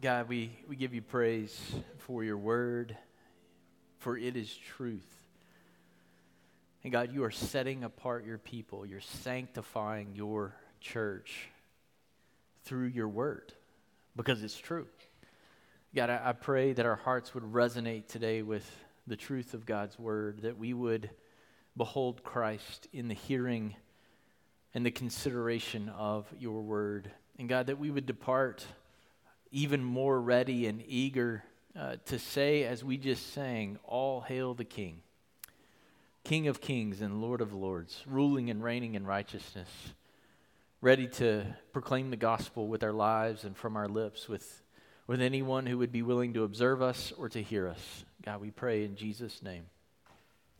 God, we, we give you praise for your word, for it is truth. And God, you are setting apart your people. You're sanctifying your church through your word because it's true. God, I, I pray that our hearts would resonate today with the truth of God's word, that we would behold Christ in the hearing and the consideration of your word. And God, that we would depart even more ready and eager uh, to say, as we just sang, All hail the King, King of kings and Lord of lords, ruling and reigning in righteousness, ready to proclaim the gospel with our lives and from our lips with, with anyone who would be willing to observe us or to hear us. God, we pray in Jesus' name.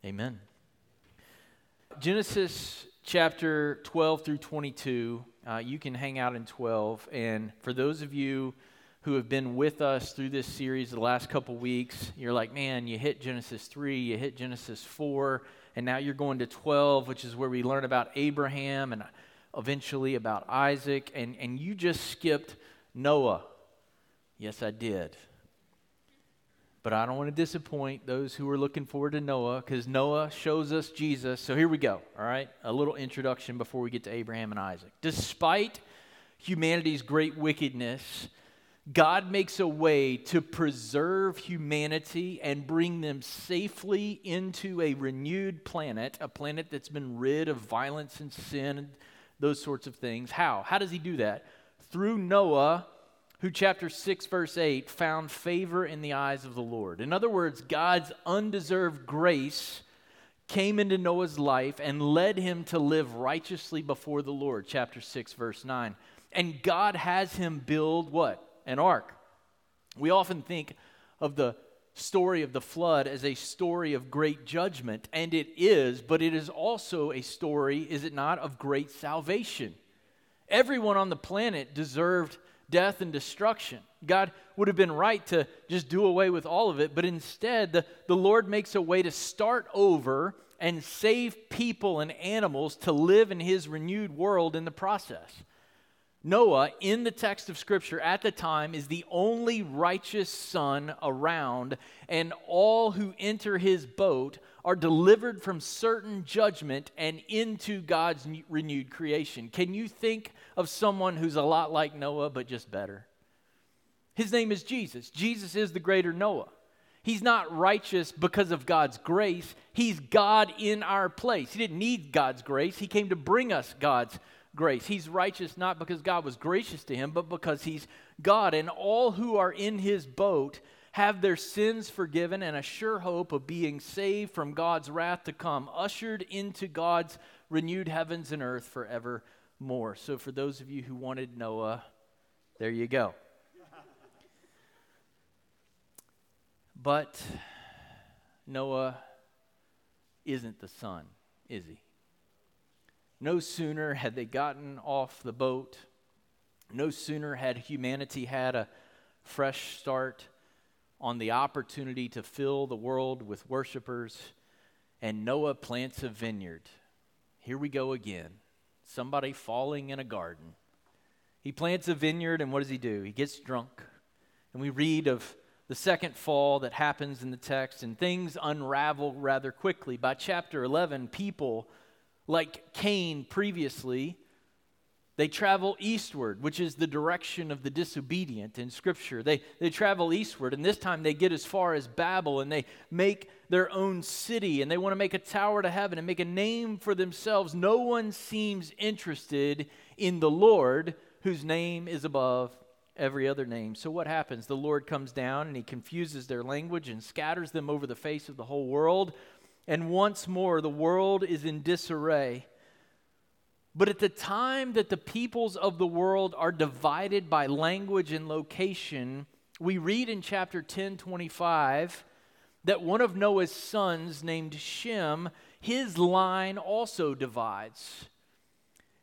Amen. Genesis chapter 12 through 22. Uh, you can hang out in 12. And for those of you who have been with us through this series the last couple weeks, you're like, man, you hit Genesis 3, you hit Genesis 4, and now you're going to 12, which is where we learn about Abraham and eventually about Isaac, and, and you just skipped Noah. Yes, I did. But I don't want to disappoint those who are looking forward to Noah because Noah shows us Jesus. So here we go, all right? A little introduction before we get to Abraham and Isaac. Despite humanity's great wickedness, God makes a way to preserve humanity and bring them safely into a renewed planet, a planet that's been rid of violence and sin and those sorts of things. How? How does he do that? Through Noah, who, chapter 6, verse 8, found favor in the eyes of the Lord. In other words, God's undeserved grace came into Noah's life and led him to live righteously before the Lord, chapter 6, verse 9. And God has him build what? An ark. We often think of the story of the flood as a story of great judgment, and it is, but it is also a story, is it not, of great salvation. Everyone on the planet deserved death and destruction. God would have been right to just do away with all of it, but instead, the, the Lord makes a way to start over and save people and animals to live in His renewed world in the process. Noah, in the text of Scripture at the time, is the only righteous son around, and all who enter his boat are delivered from certain judgment and into God's renewed creation. Can you think of someone who's a lot like Noah, but just better? His name is Jesus. Jesus is the greater Noah. He's not righteous because of God's grace. He's God in our place. He didn't need God's grace. He came to bring us God's grace. He's righteous not because God was gracious to him, but because he's God. And all who are in his boat have their sins forgiven and a sure hope of being saved from God's wrath to come, ushered into God's renewed heavens and earth forevermore. So, for those of you who wanted Noah, there you go. But Noah isn't the son, is he? No sooner had they gotten off the boat, no sooner had humanity had a fresh start on the opportunity to fill the world with worshipers, and Noah plants a vineyard. Here we go again. Somebody falling in a garden. He plants a vineyard, and what does he do? He gets drunk. And we read of the second fall that happens in the text, and things unravel rather quickly. By chapter 11, people like Cain previously, they travel eastward, which is the direction of the disobedient in Scripture. They, they travel eastward, and this time they get as far as Babel and they make their own city and they want to make a tower to heaven and make a name for themselves. No one seems interested in the Lord, whose name is above every other name. So what happens? The Lord comes down and he confuses their language and scatters them over the face of the whole world and once more the world is in disarray. But at the time that the peoples of the world are divided by language and location, we read in chapter 10 25 that one of Noah's sons, named Shem, his line also divides.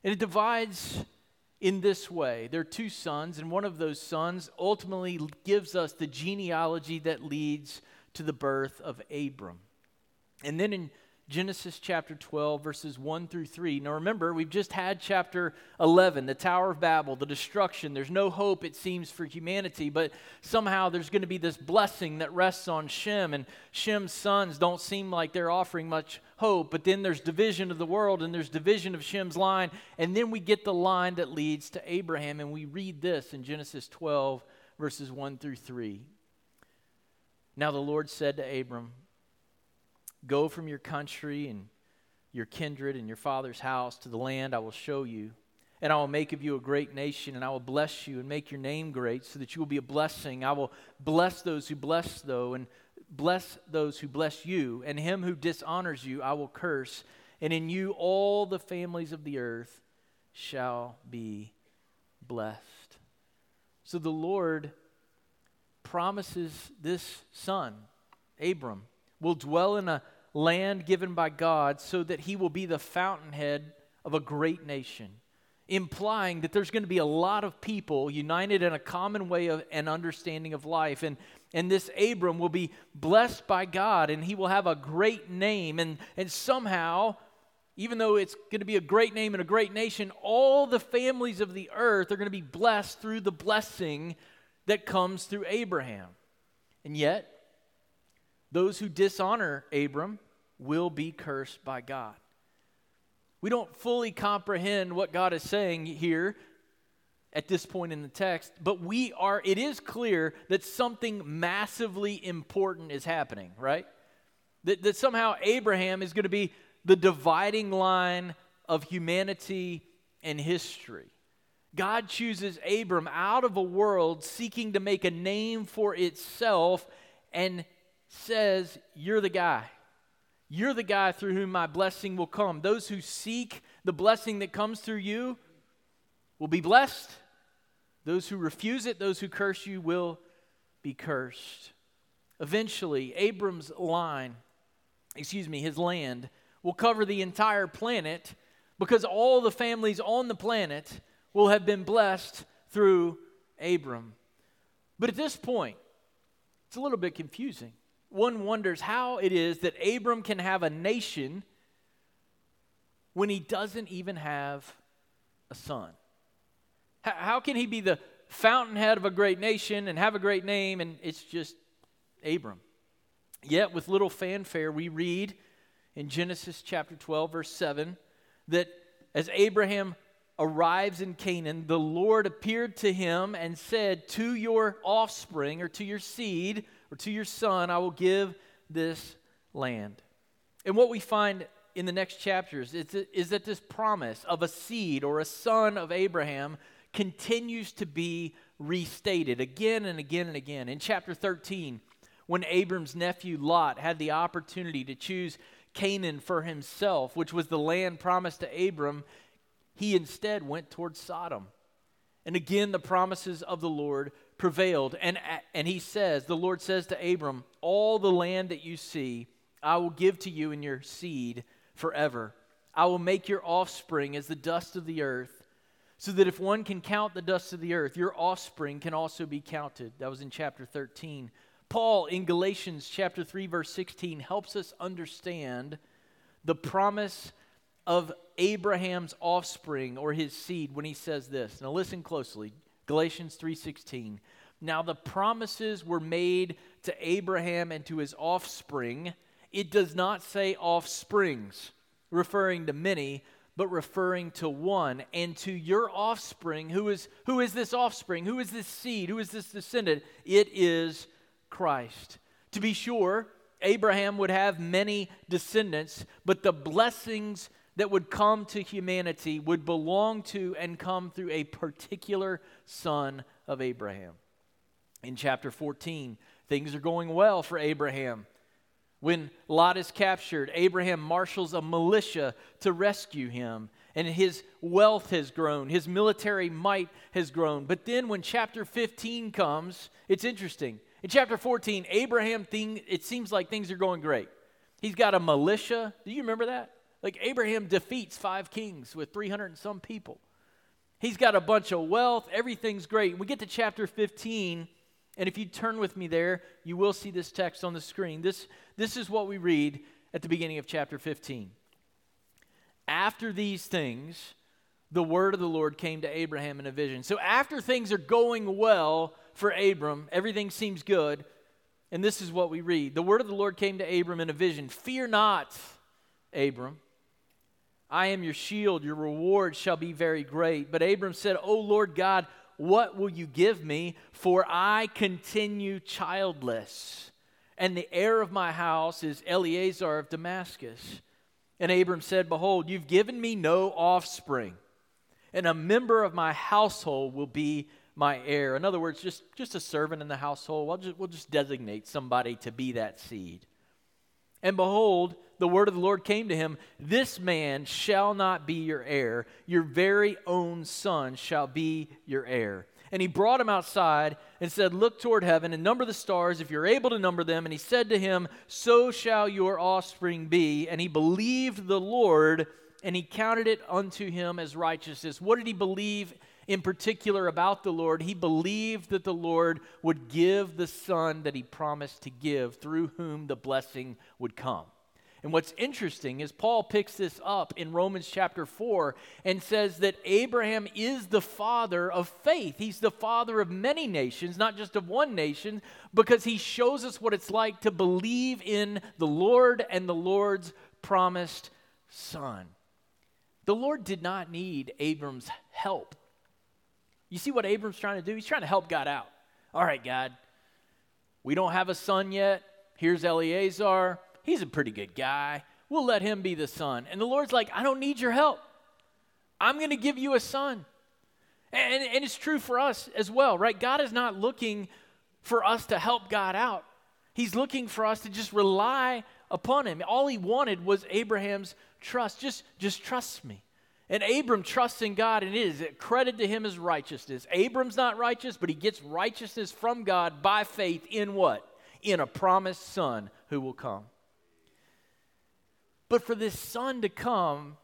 And it divides in this way. There are two sons, and one of those sons ultimately gives us the genealogy that leads to the birth of Abram. And then in Genesis chapter 12, verses 1 through 3. Now remember, we've just had chapter 11, the Tower of Babel, the destruction. There's no hope, it seems, for humanity, but somehow there's going to be this blessing that rests on Shem, and Shem's sons don't seem like they're offering much hope. But then there's division of the world, and there's division of Shem's line, and then we get the line that leads to Abraham, and we read this in Genesis 12, verses 1 through 3. Now the Lord said to Abram, Go from your country and your kindred and your father's house to the land I will show you. And I will make of you a great nation, and I will bless you and make your name great, so that you will be a blessing. I will bless those who bless though, and bless those who bless you, and him who dishonors you I will curse, and in you all the families of the earth shall be blessed. So the Lord promises this son, Abram, will dwell in a land given by God so that he will be the fountainhead of a great nation, implying that there's going to be a lot of people united in a common way of and understanding of life. And, and this Abram will be blessed by God and he will have a great name. And, and somehow, even though it's going to be a great name and a great nation, all the families of the earth are going to be blessed through the blessing that comes through Abraham. And yet, those who dishonor Abram will be cursed by God. We don't fully comprehend what God is saying here at this point in the text, but we are it is clear that something massively important is happening, right? That, that somehow Abraham is going to be the dividing line of humanity and history. God chooses Abram out of a world seeking to make a name for itself and says, You're the guy. You're the guy through whom my blessing will come. Those who seek the blessing that comes through you will be blessed. Those who refuse it, those who curse you, will be cursed. Eventually, Abram's line, excuse me, his land, will cover the entire planet because all the families on the planet will have been blessed through Abram. But at this point, it's a little bit confusing one wonders how it is that Abram can have a nation when he doesn't even have a son. How can he be the fountainhead of a great nation and have a great name and it's just Abram? Yet, with little fanfare, we read in Genesis chapter 12, verse 7, that as Abraham arrives in Canaan, the Lord appeared to him and said, To your offspring or to your seed, or to your son, I will give this land. And what we find in the next chapters is, is that this promise of a seed or a son of Abraham continues to be restated again and again and again. In chapter 13, when Abram's nephew Lot had the opportunity to choose Canaan for himself, which was the land promised to Abram, he instead went towards Sodom. And again, the promises of the Lord prevailed. And, and he says, the Lord says to Abram, All the land that you see, I will give to you and your seed forever. I will make your offspring as the dust of the earth, so that if one can count the dust of the earth, your offspring can also be counted. That was in chapter 13. Paul in Galatians chapter 3 verse 16 helps us understand the promise of Abraham's offspring or his seed when he says this. Now listen closely. Galatians 3:16. Now the promises were made to Abraham and to his offspring. It does not say offsprings, referring to many, but referring to one and to your offspring. Who is who is this offspring? Who is this seed? Who is this descendant? It is Christ. To be sure, Abraham would have many descendants, but the blessings that would come to humanity would belong to and come through a particular son of Abraham. In chapter 14, things are going well for Abraham. When Lot is captured, Abraham marshals a militia to rescue him. and his wealth has grown, his military might has grown. But then when chapter 15 comes, it's interesting. In chapter 14, Abraham thing it seems like things are going great. He's got a militia. Do you remember that? Like Abraham defeats five kings with 300 and some people. He's got a bunch of wealth. Everything's great. We get to chapter 15, and if you turn with me there, you will see this text on the screen. This, this is what we read at the beginning of chapter 15. After these things, the word of the Lord came to Abraham in a vision. So after things are going well for Abram, everything seems good. And this is what we read The word of the Lord came to Abram in a vision Fear not, Abram. I am your shield, your reward shall be very great. But Abram said, O Lord God, what will you give me? For I continue childless, and the heir of my house is Eliezer of Damascus. And Abram said, Behold, you've given me no offspring, and a member of my household will be my heir. In other words, just, just a servant in the household. We'll just, we'll just designate somebody to be that seed. And behold, the word of the Lord came to him This man shall not be your heir, your very own son shall be your heir. And he brought him outside and said, Look toward heaven and number the stars if you're able to number them. And he said to him, So shall your offspring be. And he believed the Lord, and he counted it unto him as righteousness. What did he believe in particular about the Lord, he believed that the Lord would give the son that he promised to give, through whom the blessing would come. And what's interesting is Paul picks this up in Romans chapter 4 and says that Abraham is the father of faith. He's the father of many nations, not just of one nation, because he shows us what it's like to believe in the Lord and the Lord's promised son. The Lord did not need Abram's help you see what Abram's trying to do? He's trying to help God out. All right, God, we don't have a son yet. Here's Eliezer. He's a pretty good guy. We'll let him be the son. And the Lord's like, I don't need your help. I'm going to give you a son. And, and it's true for us as well, right? God is not looking for us to help God out, He's looking for us to just rely upon Him. All He wanted was Abraham's trust. Just, just trust me. And Abram trusts in God, and it is credited to him as righteousness. Abram's not righteous, but he gets righteousness from God by faith in what? In a promised son who will come. But for this son to come,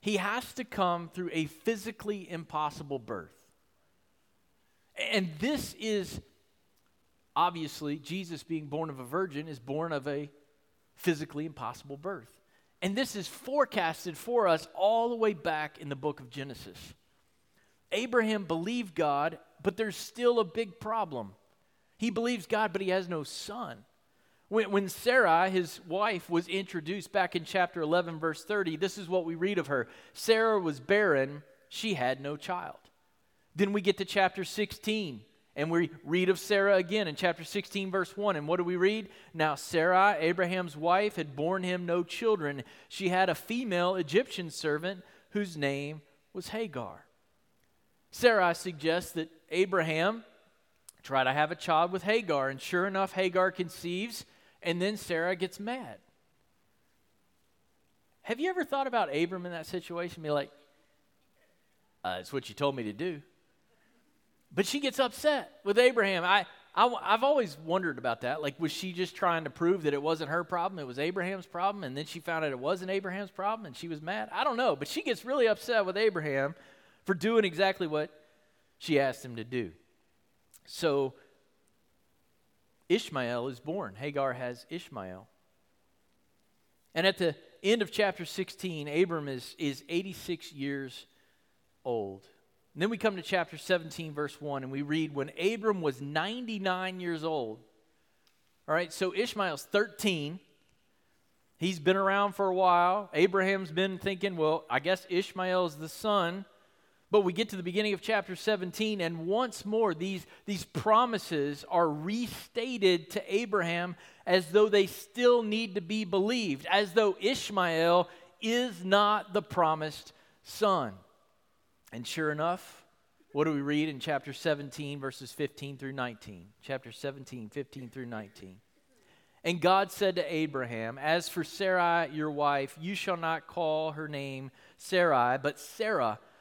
he has to come through a physically impossible birth. And this is obviously, Jesus being born of a virgin is born of a physically impossible birth. And this is forecasted for us all the way back in the book of Genesis. Abraham believed God, but there's still a big problem. He believes God, but he has no son. When, when Sarah, his wife, was introduced back in chapter 11, verse 30, this is what we read of her Sarah was barren, she had no child. Then we get to chapter 16. And we read of Sarah again in chapter 16, verse 1. And what do we read? Now, Sarah, Abraham's wife, had borne him no children. She had a female Egyptian servant whose name was Hagar. Sarah suggests that Abraham try to have a child with Hagar. And sure enough, Hagar conceives, and then Sarah gets mad. Have you ever thought about Abram in that situation? Be like, uh, it's what you told me to do. But she gets upset with Abraham. I, I, have always wondered about that. Like, was she just trying to prove that it wasn't her problem, it was Abraham's problem, and then she found out it wasn't Abraham's problem and she was mad? I don't know. But she gets really upset with Abraham for doing exactly what she asked him to do. So, Ishmael is born. Hagar has Ishmael. And at the end of chapter 16, Abram is, is 86 years old. And then we come to chapter 17, verse 1, and we read when Abram was 99 years old. All right, so Ishmael's 13. He's been around for a while. Abraham's been thinking, well, I guess Ishmael's the son. But we get to the beginning of chapter 17, and once more, these, these promises are restated to Abraham as though they still need to be believed, as though Ishmael is not the promised son. And sure enough, what do we read in chapter 17, verses 15 through 19? Chapter 17, 15 through 19. And God said to Abraham, As for Sarai, your wife, you shall not call her name Sarai, but Sarah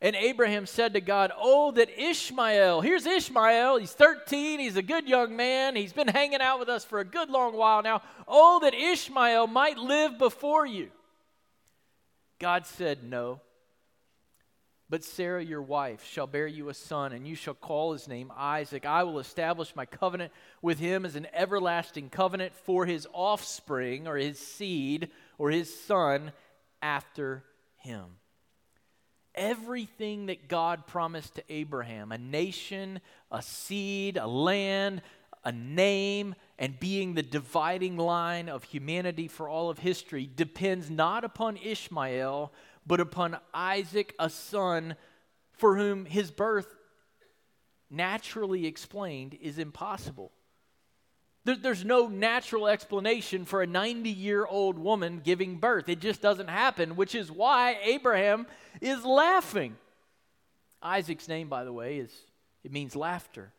And Abraham said to God, Oh, that Ishmael, here's Ishmael, he's 13, he's a good young man, he's been hanging out with us for a good long while now. Oh, that Ishmael might live before you. God said, No. But Sarah, your wife, shall bear you a son, and you shall call his name Isaac. I will establish my covenant with him as an everlasting covenant for his offspring, or his seed, or his son after him. Everything that God promised to Abraham a nation, a seed, a land, a name, and being the dividing line of humanity for all of history depends not upon Ishmael but upon Isaac, a son for whom his birth, naturally explained, is impossible. There, there's no natural explanation for a 90 year old woman giving birth. It just doesn't happen, which is why Abraham is laughing. Isaac's name, by the way, is it means laughter.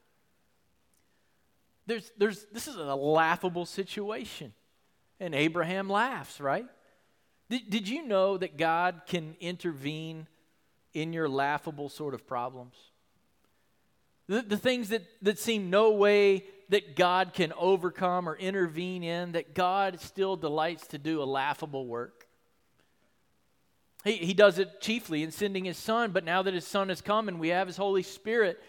There's, there's, this is a laughable situation. And Abraham laughs, right? Did, did you know that God can intervene in your laughable sort of problems? The, the things that, that seem no way that God can overcome or intervene in, that God still delights to do a laughable work. He, he does it chiefly in sending his son, but now that his son has come and we have his Holy Spirit,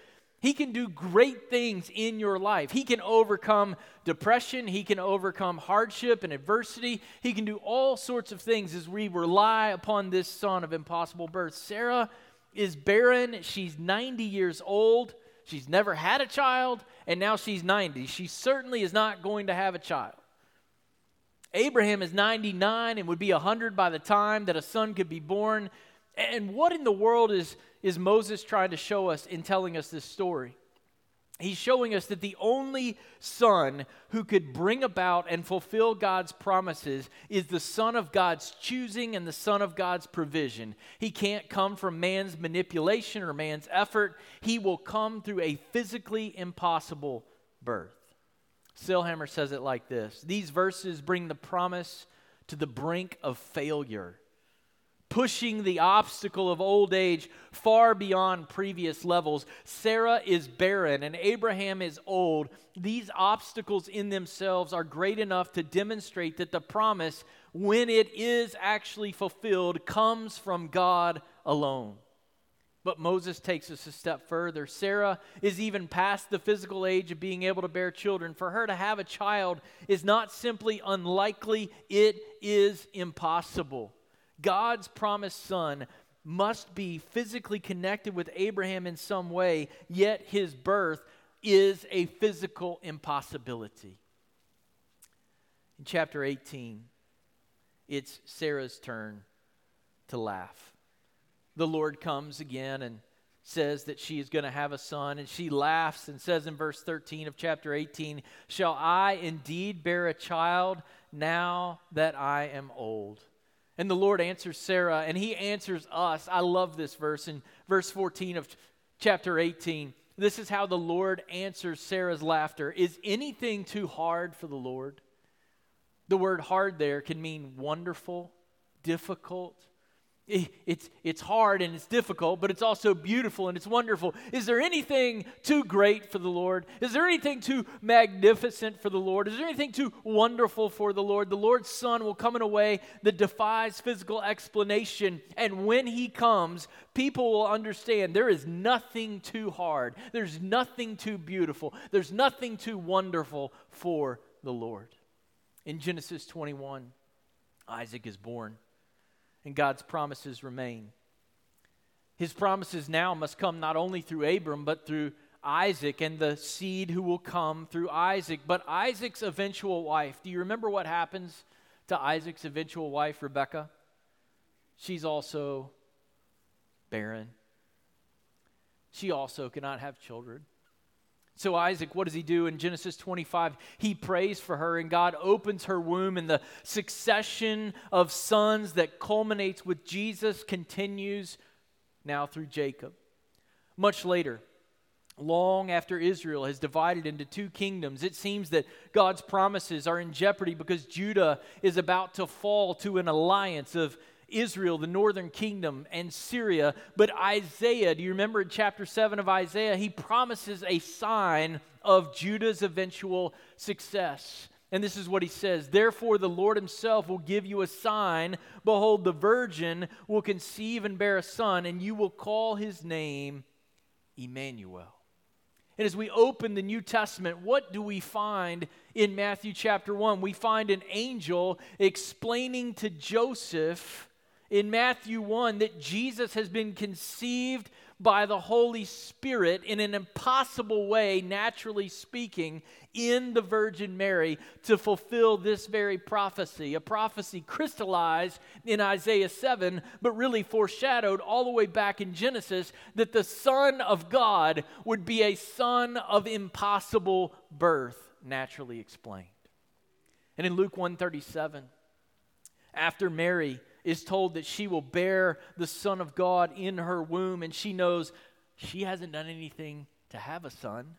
he can do great things in your life. He can overcome depression. He can overcome hardship and adversity. He can do all sorts of things as we rely upon this son of impossible birth. Sarah is barren. She's 90 years old. She's never had a child, and now she's 90. She certainly is not going to have a child. Abraham is 99 and would be 100 by the time that a son could be born. And what in the world is is Moses trying to show us in telling us this story? He's showing us that the only son who could bring about and fulfill God's promises is the son of God's choosing and the son of God's provision. He can't come from man's manipulation or man's effort. He will come through a physically impossible birth. Sailhamer says it like this These verses bring the promise to the brink of failure pushing the obstacle of old age far beyond previous levels. Sarah is barren and Abraham is old. These obstacles in themselves are great enough to demonstrate that the promise, when it is actually fulfilled, comes from God alone. But Moses takes us a step further. Sarah is even past the physical age of being able to bear children. For her to have a child is not simply unlikely, it is impossible. God's promised son must be physically connected with Abraham in some way, yet his birth is a physical impossibility. In chapter 18, it's Sarah's turn to laugh. The Lord comes again and says that she is going to have a son, and she laughs and says in verse 13 of chapter 18, Shall I indeed bear a child now that I am old? And the Lord answers Sarah, and he answers us. I love this verse in verse 14 of chapter 18. This is how the Lord answers Sarah's laughter. Is anything too hard for the Lord? The word hard there can mean wonderful, difficult, it's, it's hard and it's difficult, but it's also beautiful and it's wonderful. Is there anything too great for the Lord? Is there anything too magnificent for the Lord? Is there anything too wonderful for the Lord? The Lord's Son will come in a way that defies physical explanation. And when He comes, people will understand there is nothing too hard, there's nothing too beautiful, there's nothing too wonderful for the Lord. In Genesis 21, Isaac is born and God's promises remain. His promises now must come not only through Abram, but through Isaac and the seed who will come through Isaac. But Isaac's eventual wife, do you remember what happens to Isaac's eventual wife, Rebecca? She's also barren. She also cannot have children. So, Isaac, what does he do in Genesis 25? He prays for her, and God opens her womb, and the succession of sons that culminates with Jesus continues now through Jacob. Much later, long after Israel has divided into two kingdoms, it seems that God's promises are in jeopardy because Judah is about to fall to an alliance of Israel, the northern kingdom, and Syria. But Isaiah, do you remember in chapter 7 of Isaiah? He promises a sign of Judah's eventual success. And this is what he says Therefore, the Lord himself will give you a sign. Behold, the virgin will conceive and bear a son, and you will call his name Emmanuel. And as we open the New Testament, what do we find in Matthew chapter 1? We find an angel explaining to Joseph in Matthew 1 that Jesus has been conceived by the Holy Spirit in an impossible way, naturally speaking, in the Virgin Mary to fulfill this very prophecy. A prophecy crystallized in Isaiah 7, but really foreshadowed all the way back in Genesis that the Son of God would be a son of impossible birth, naturally explained. And in Luke 137, after Mary is told that she will bear the Son of God in her womb, and she knows she hasn't done anything to have a son.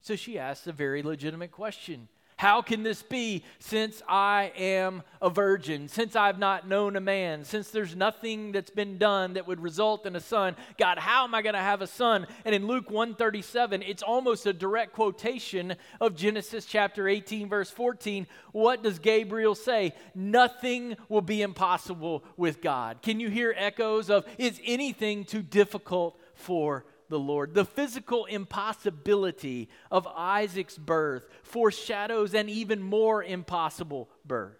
So she asks a very legitimate question how can this be since I am a virgin, since I've not known a man, since there's nothing that's been done that would result in a son? God, how am I going to have a son? And in Luke 137, it's almost a direct quotation of Genesis chapter 18 verse 14. What does Gabriel say? Nothing will be impossible with God. Can you hear echoes of is anything too difficult for the Lord. The physical impossibility of Isaac's birth foreshadows an even more impossible birth.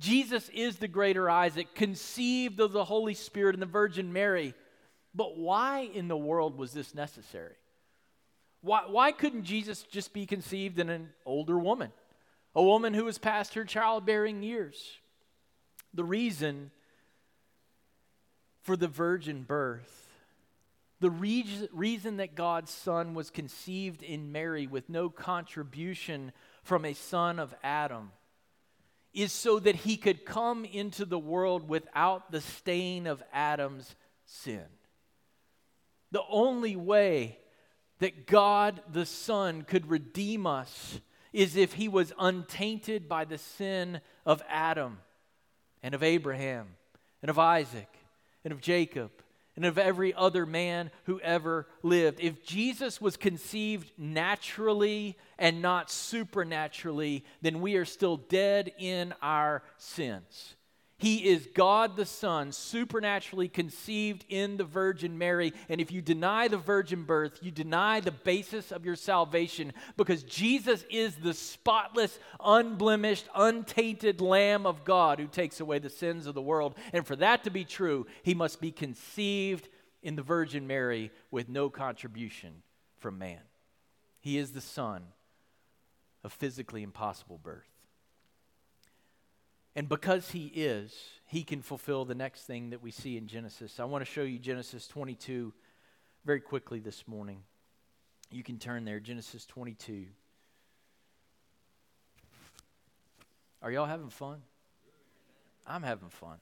Jesus is the greater Isaac, conceived of the Holy Spirit and the Virgin Mary. But why in the world was this necessary? Why, why couldn't Jesus just be conceived in an older woman, a woman who was past her childbearing years? The reason for the virgin birth the reason that God's Son was conceived in Mary with no contribution from a son of Adam is so that he could come into the world without the stain of Adam's sin. The only way that God the Son could redeem us is if he was untainted by the sin of Adam and of Abraham and of Isaac and of Jacob and of every other man who ever lived. If Jesus was conceived naturally and not supernaturally, then we are still dead in our sins. He is God the Son, supernaturally conceived in the Virgin Mary. And if you deny the virgin birth, you deny the basis of your salvation because Jesus is the spotless, unblemished, untainted Lamb of God who takes away the sins of the world. And for that to be true, he must be conceived in the Virgin Mary with no contribution from man. He is the Son of physically impossible birth. And because he is, he can fulfill the next thing that we see in Genesis. I want to show you Genesis 22 very quickly this morning. You can turn there, Genesis 22. Are y'all having fun? I'm having fun.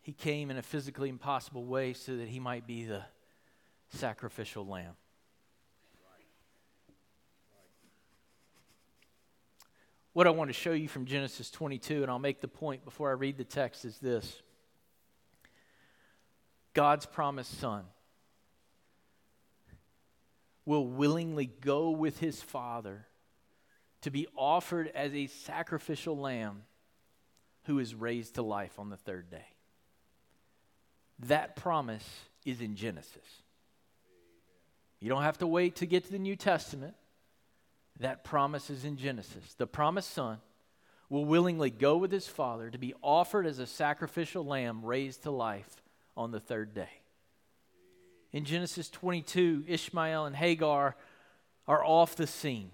He came in a physically impossible way so that he might be the sacrificial lamb. What I want to show you from Genesis 22, and I'll make the point before I read the text, is this God's promised son will willingly go with his father to be offered as a sacrificial lamb who is raised to life on the third day. That promise is in Genesis. You don't have to wait to get to the New Testament. That promise is in Genesis. The promised son will willingly go with his father to be offered as a sacrificial lamb raised to life on the third day. In Genesis 22, Ishmael and Hagar are off the scene.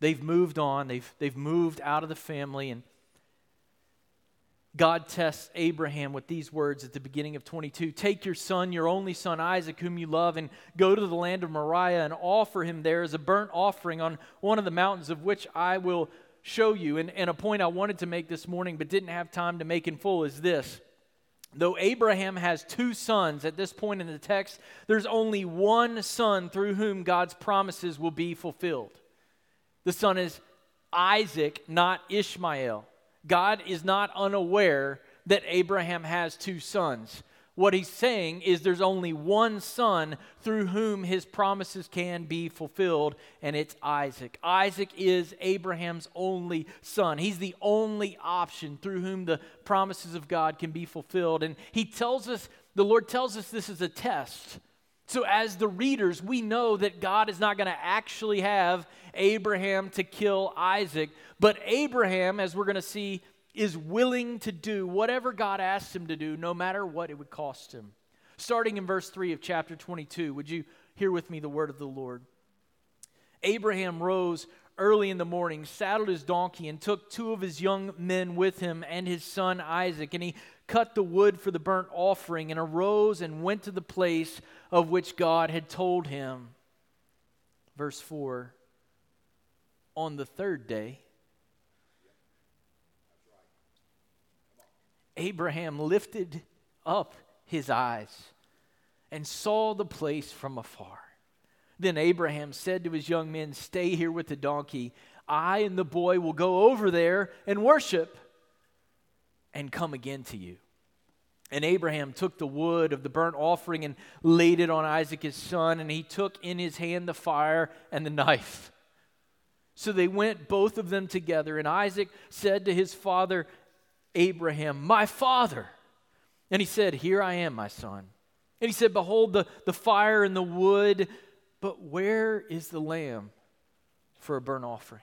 They've moved on, they've, they've moved out of the family, and God tests Abraham with these words at the beginning of 22 Take your son, your only son Isaac, whom you love, and go to the land of Moriah and offer him there as a burnt offering on one of the mountains of which I will show you. And, and a point I wanted to make this morning but didn't have time to make in full is this. Though Abraham has two sons at this point in the text, there's only one son through whom God's promises will be fulfilled. The son is Isaac, not Ishmael. God is not unaware that Abraham has two sons. What he's saying is there's only one son through whom his promises can be fulfilled, and it's Isaac. Isaac is Abraham's only son. He's the only option through whom the promises of God can be fulfilled. And he tells us, the Lord tells us this is a test. So, as the readers, we know that God is not going to actually have Abraham to kill Isaac, but Abraham, as we're going to see, is willing to do whatever God asks him to do, no matter what it would cost him. Starting in verse 3 of chapter 22, would you hear with me the word of the Lord? Abraham rose early in the morning, saddled his donkey, and took two of his young men with him and his son Isaac. And he cut the wood for the burnt offering and arose and went to the place of which God had told him. Verse 4 On the third day, Abraham lifted up his eyes and saw the place from afar. Then Abraham said to his young men, Stay here with the donkey. I and the boy will go over there and worship and come again to you. And Abraham took the wood of the burnt offering and laid it on Isaac his son, and he took in his hand the fire and the knife. So they went both of them together, and Isaac said to his father Abraham, My father. And he said, Here I am, my son. And he said, Behold the, the fire and the wood, but where is the lamb for a burnt offering?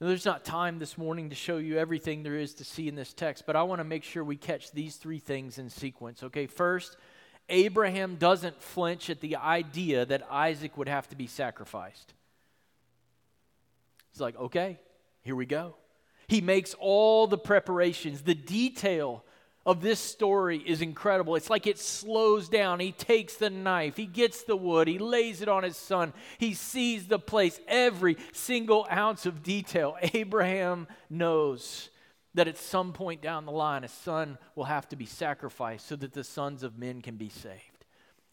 Now, there's not time this morning to show you everything there is to see in this text, but I want to make sure we catch these three things in sequence. Okay, first, Abraham doesn't flinch at the idea that Isaac would have to be sacrificed. He's like, okay, here we go. He makes all the preparations, the detail of this story is incredible. It's like it slows down. He takes the knife, he gets the wood, he lays it on his son, he sees the place, every single ounce of detail. Abraham knows that at some point down the line, a son will have to be sacrificed so that the sons of men can be saved.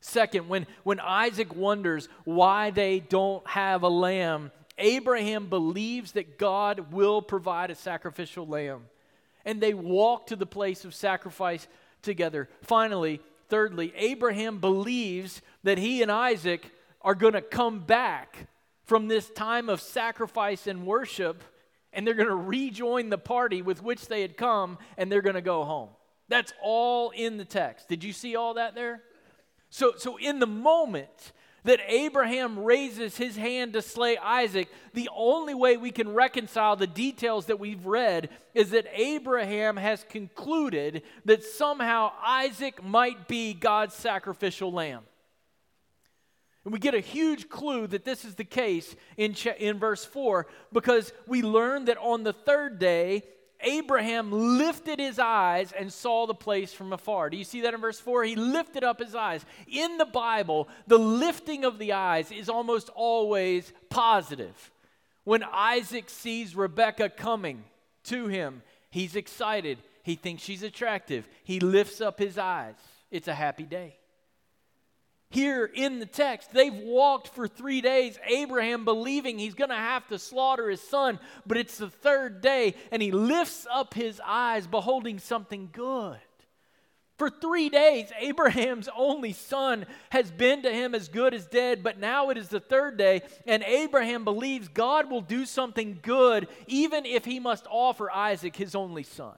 Second, when, when Isaac wonders why they don't have a lamb, Abraham believes that God will provide a sacrificial lamb. And they walk to the place of sacrifice together. Finally, thirdly, Abraham believes that he and Isaac are going to come back from this time of sacrifice and worship and they're going to rejoin the party with which they had come and they're going to go home. That's all in the text. Did you see all that there? So, so in the moment that Abraham raises his hand to slay Isaac, the only way we can reconcile the details that we've read is that Abraham has concluded that somehow Isaac might be God's sacrificial lamb. And we get a huge clue that this is the case in, in verse 4 because we learn that on the third day, Abraham lifted his eyes and saw the place from afar. Do you see that in verse 4? He lifted up his eyes. In the Bible, the lifting of the eyes is almost always positive. When Isaac sees Rebekah coming to him, he's excited. He thinks she's attractive. He lifts up his eyes. It's a happy day here in the text. They've walked for three days, Abraham believing he's going to have to slaughter his son, but it's the third day, and he lifts up his eyes, beholding something good. For three days, Abraham's only son has been to him as good as dead, but now it is the third day, and Abraham believes God will do something good, even if he must offer Isaac his only son.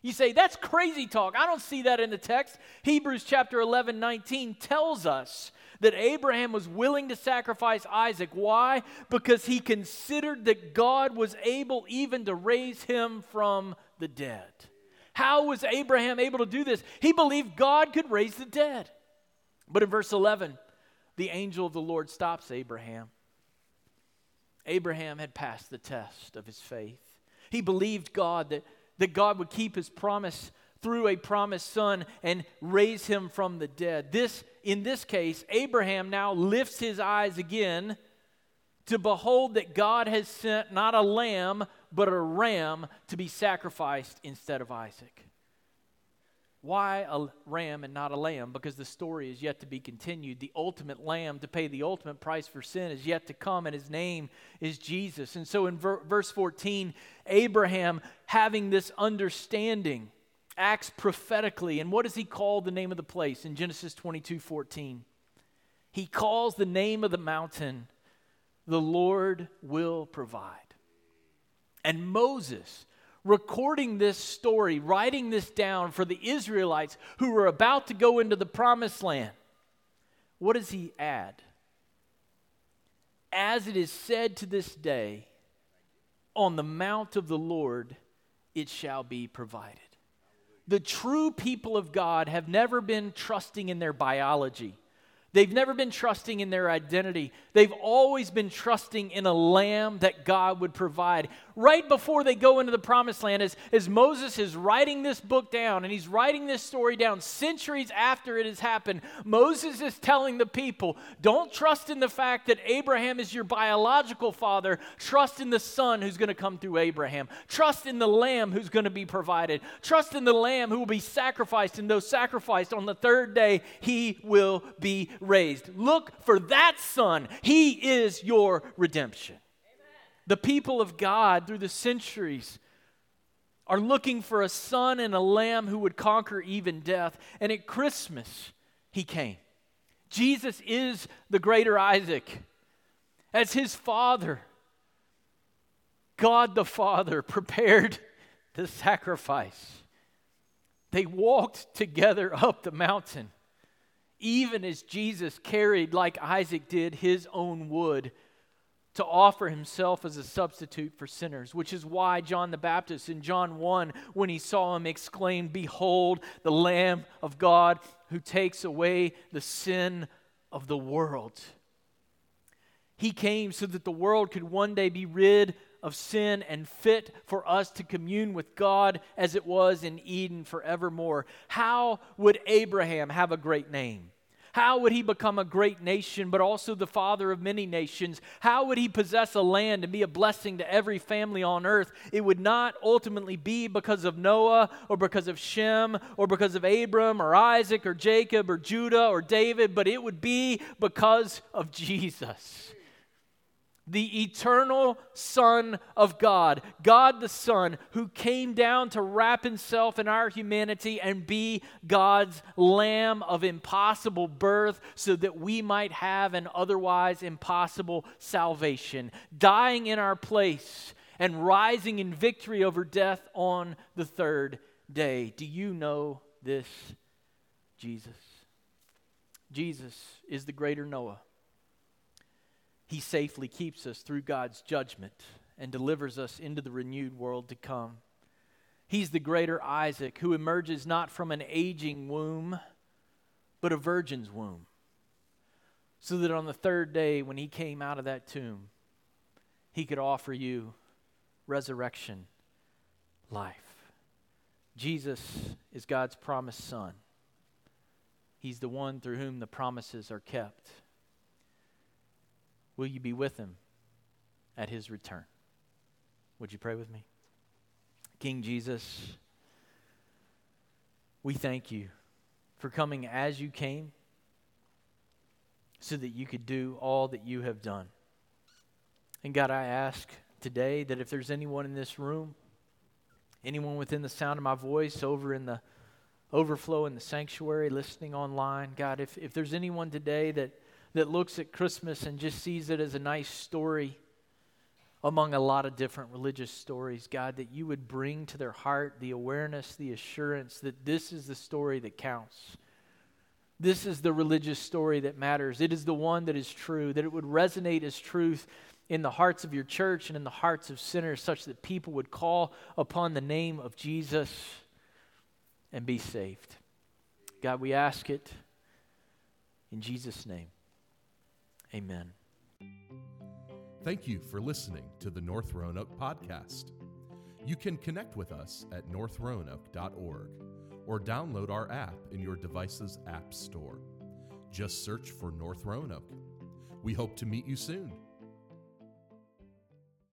You say, that's crazy talk. I don't see that in the text. Hebrews chapter 11, 19 tells us that Abraham was willing to sacrifice Isaac. Why? Because he considered that God was able even to raise him from the dead. How was Abraham able to do this? He believed God could raise the dead. But in verse 11, the angel of the Lord stops Abraham. Abraham had passed the test of his faith. He believed God that, that God would keep his promise through a promised son and raise him from the dead. This, in this case, Abraham now lifts his eyes again to behold that God has sent not a lamb, but a ram to be sacrificed instead of Isaac. Why a ram and not a lamb? Because the story is yet to be continued. The ultimate lamb to pay the ultimate price for sin is yet to come, and his name is Jesus. And so in ver- verse 14, Abraham, having this understanding, acts prophetically. And what does he call the name of the place in Genesis 22 14? He calls the name of the mountain, the Lord will provide. And Moses, recording this story, writing this down for the Israelites who were about to go into the promised land, what does he add? As it is said to this day, on the mount of the Lord it shall be provided. The true people of God have never been trusting in their biology. They've never been trusting in their identity. They've always been trusting in a lamb that God would provide. Right before they go into the promised land, as, as Moses is writing this book down and he's writing this story down centuries after it has happened, Moses is telling the people don't trust in the fact that Abraham is your biological father. Trust in the son who's going to come through Abraham. Trust in the lamb who's going to be provided. Trust in the lamb who will be sacrificed. And though sacrificed on the third day, he will be raised. Look for that son. He is your redemption. Amen. The people of God through the centuries are looking for a son and a lamb who would conquer even death. And at Christmas, he came. Jesus is the greater Isaac. As his father, God the Father prepared the sacrifice. They walked together up the mountain even as Jesus carried, like Isaac did, his own wood to offer himself as a substitute for sinners, which is why John the Baptist in John 1, when he saw him, exclaimed, Behold, the Lamb of God who takes away the sin of the world. He came so that the world could one day be rid of sin and fit for us to commune with God as it was in Eden forevermore. How would Abraham have a great name? How would he become a great nation, but also the father of many nations? How would he possess a land and be a blessing to every family on earth? It would not ultimately be because of Noah or because of Shem or because of Abram or Isaac or Jacob or Judah or David, but it would be because of Jesus the eternal Son of God, God the Son, who came down to wrap himself in our humanity and be God's Lamb of impossible birth so that we might have an otherwise impossible salvation, dying in our place and rising in victory over death on the third day. Do you know this Jesus? Jesus is the greater Noah. He safely keeps us through God's judgment and delivers us into the renewed world to come. He's the greater Isaac who emerges not from an aging womb, but a virgin's womb. So that on the third day, when he came out of that tomb, he could offer you resurrection life. Jesus is God's promised son. He's the one through whom the promises are kept. Will you be with him at his return? Would you pray with me? King Jesus, we thank you for coming as you came so that you could do all that you have done. And God, I ask today that if there's anyone in this room, anyone within the sound of my voice over in the overflow in the sanctuary, listening online. God, if, if there's anyone today that, that looks at Christmas and just sees it as a nice story among a lot of different religious stories, God, that you would bring to their heart the awareness, the assurance that this is the story that counts. This is the religious story that matters. It is the one that is true, that it would resonate as truth in the hearts of your church and in the hearts of sinners, such that people would call upon the name of Jesus and be saved. God, we ask it in Jesus' name. Amen. Thank you for listening to the North Roanoke podcast. You can connect with us at northroanoke.org or download our app in your device's app store. Just search for North Roanoke. We hope to meet you soon.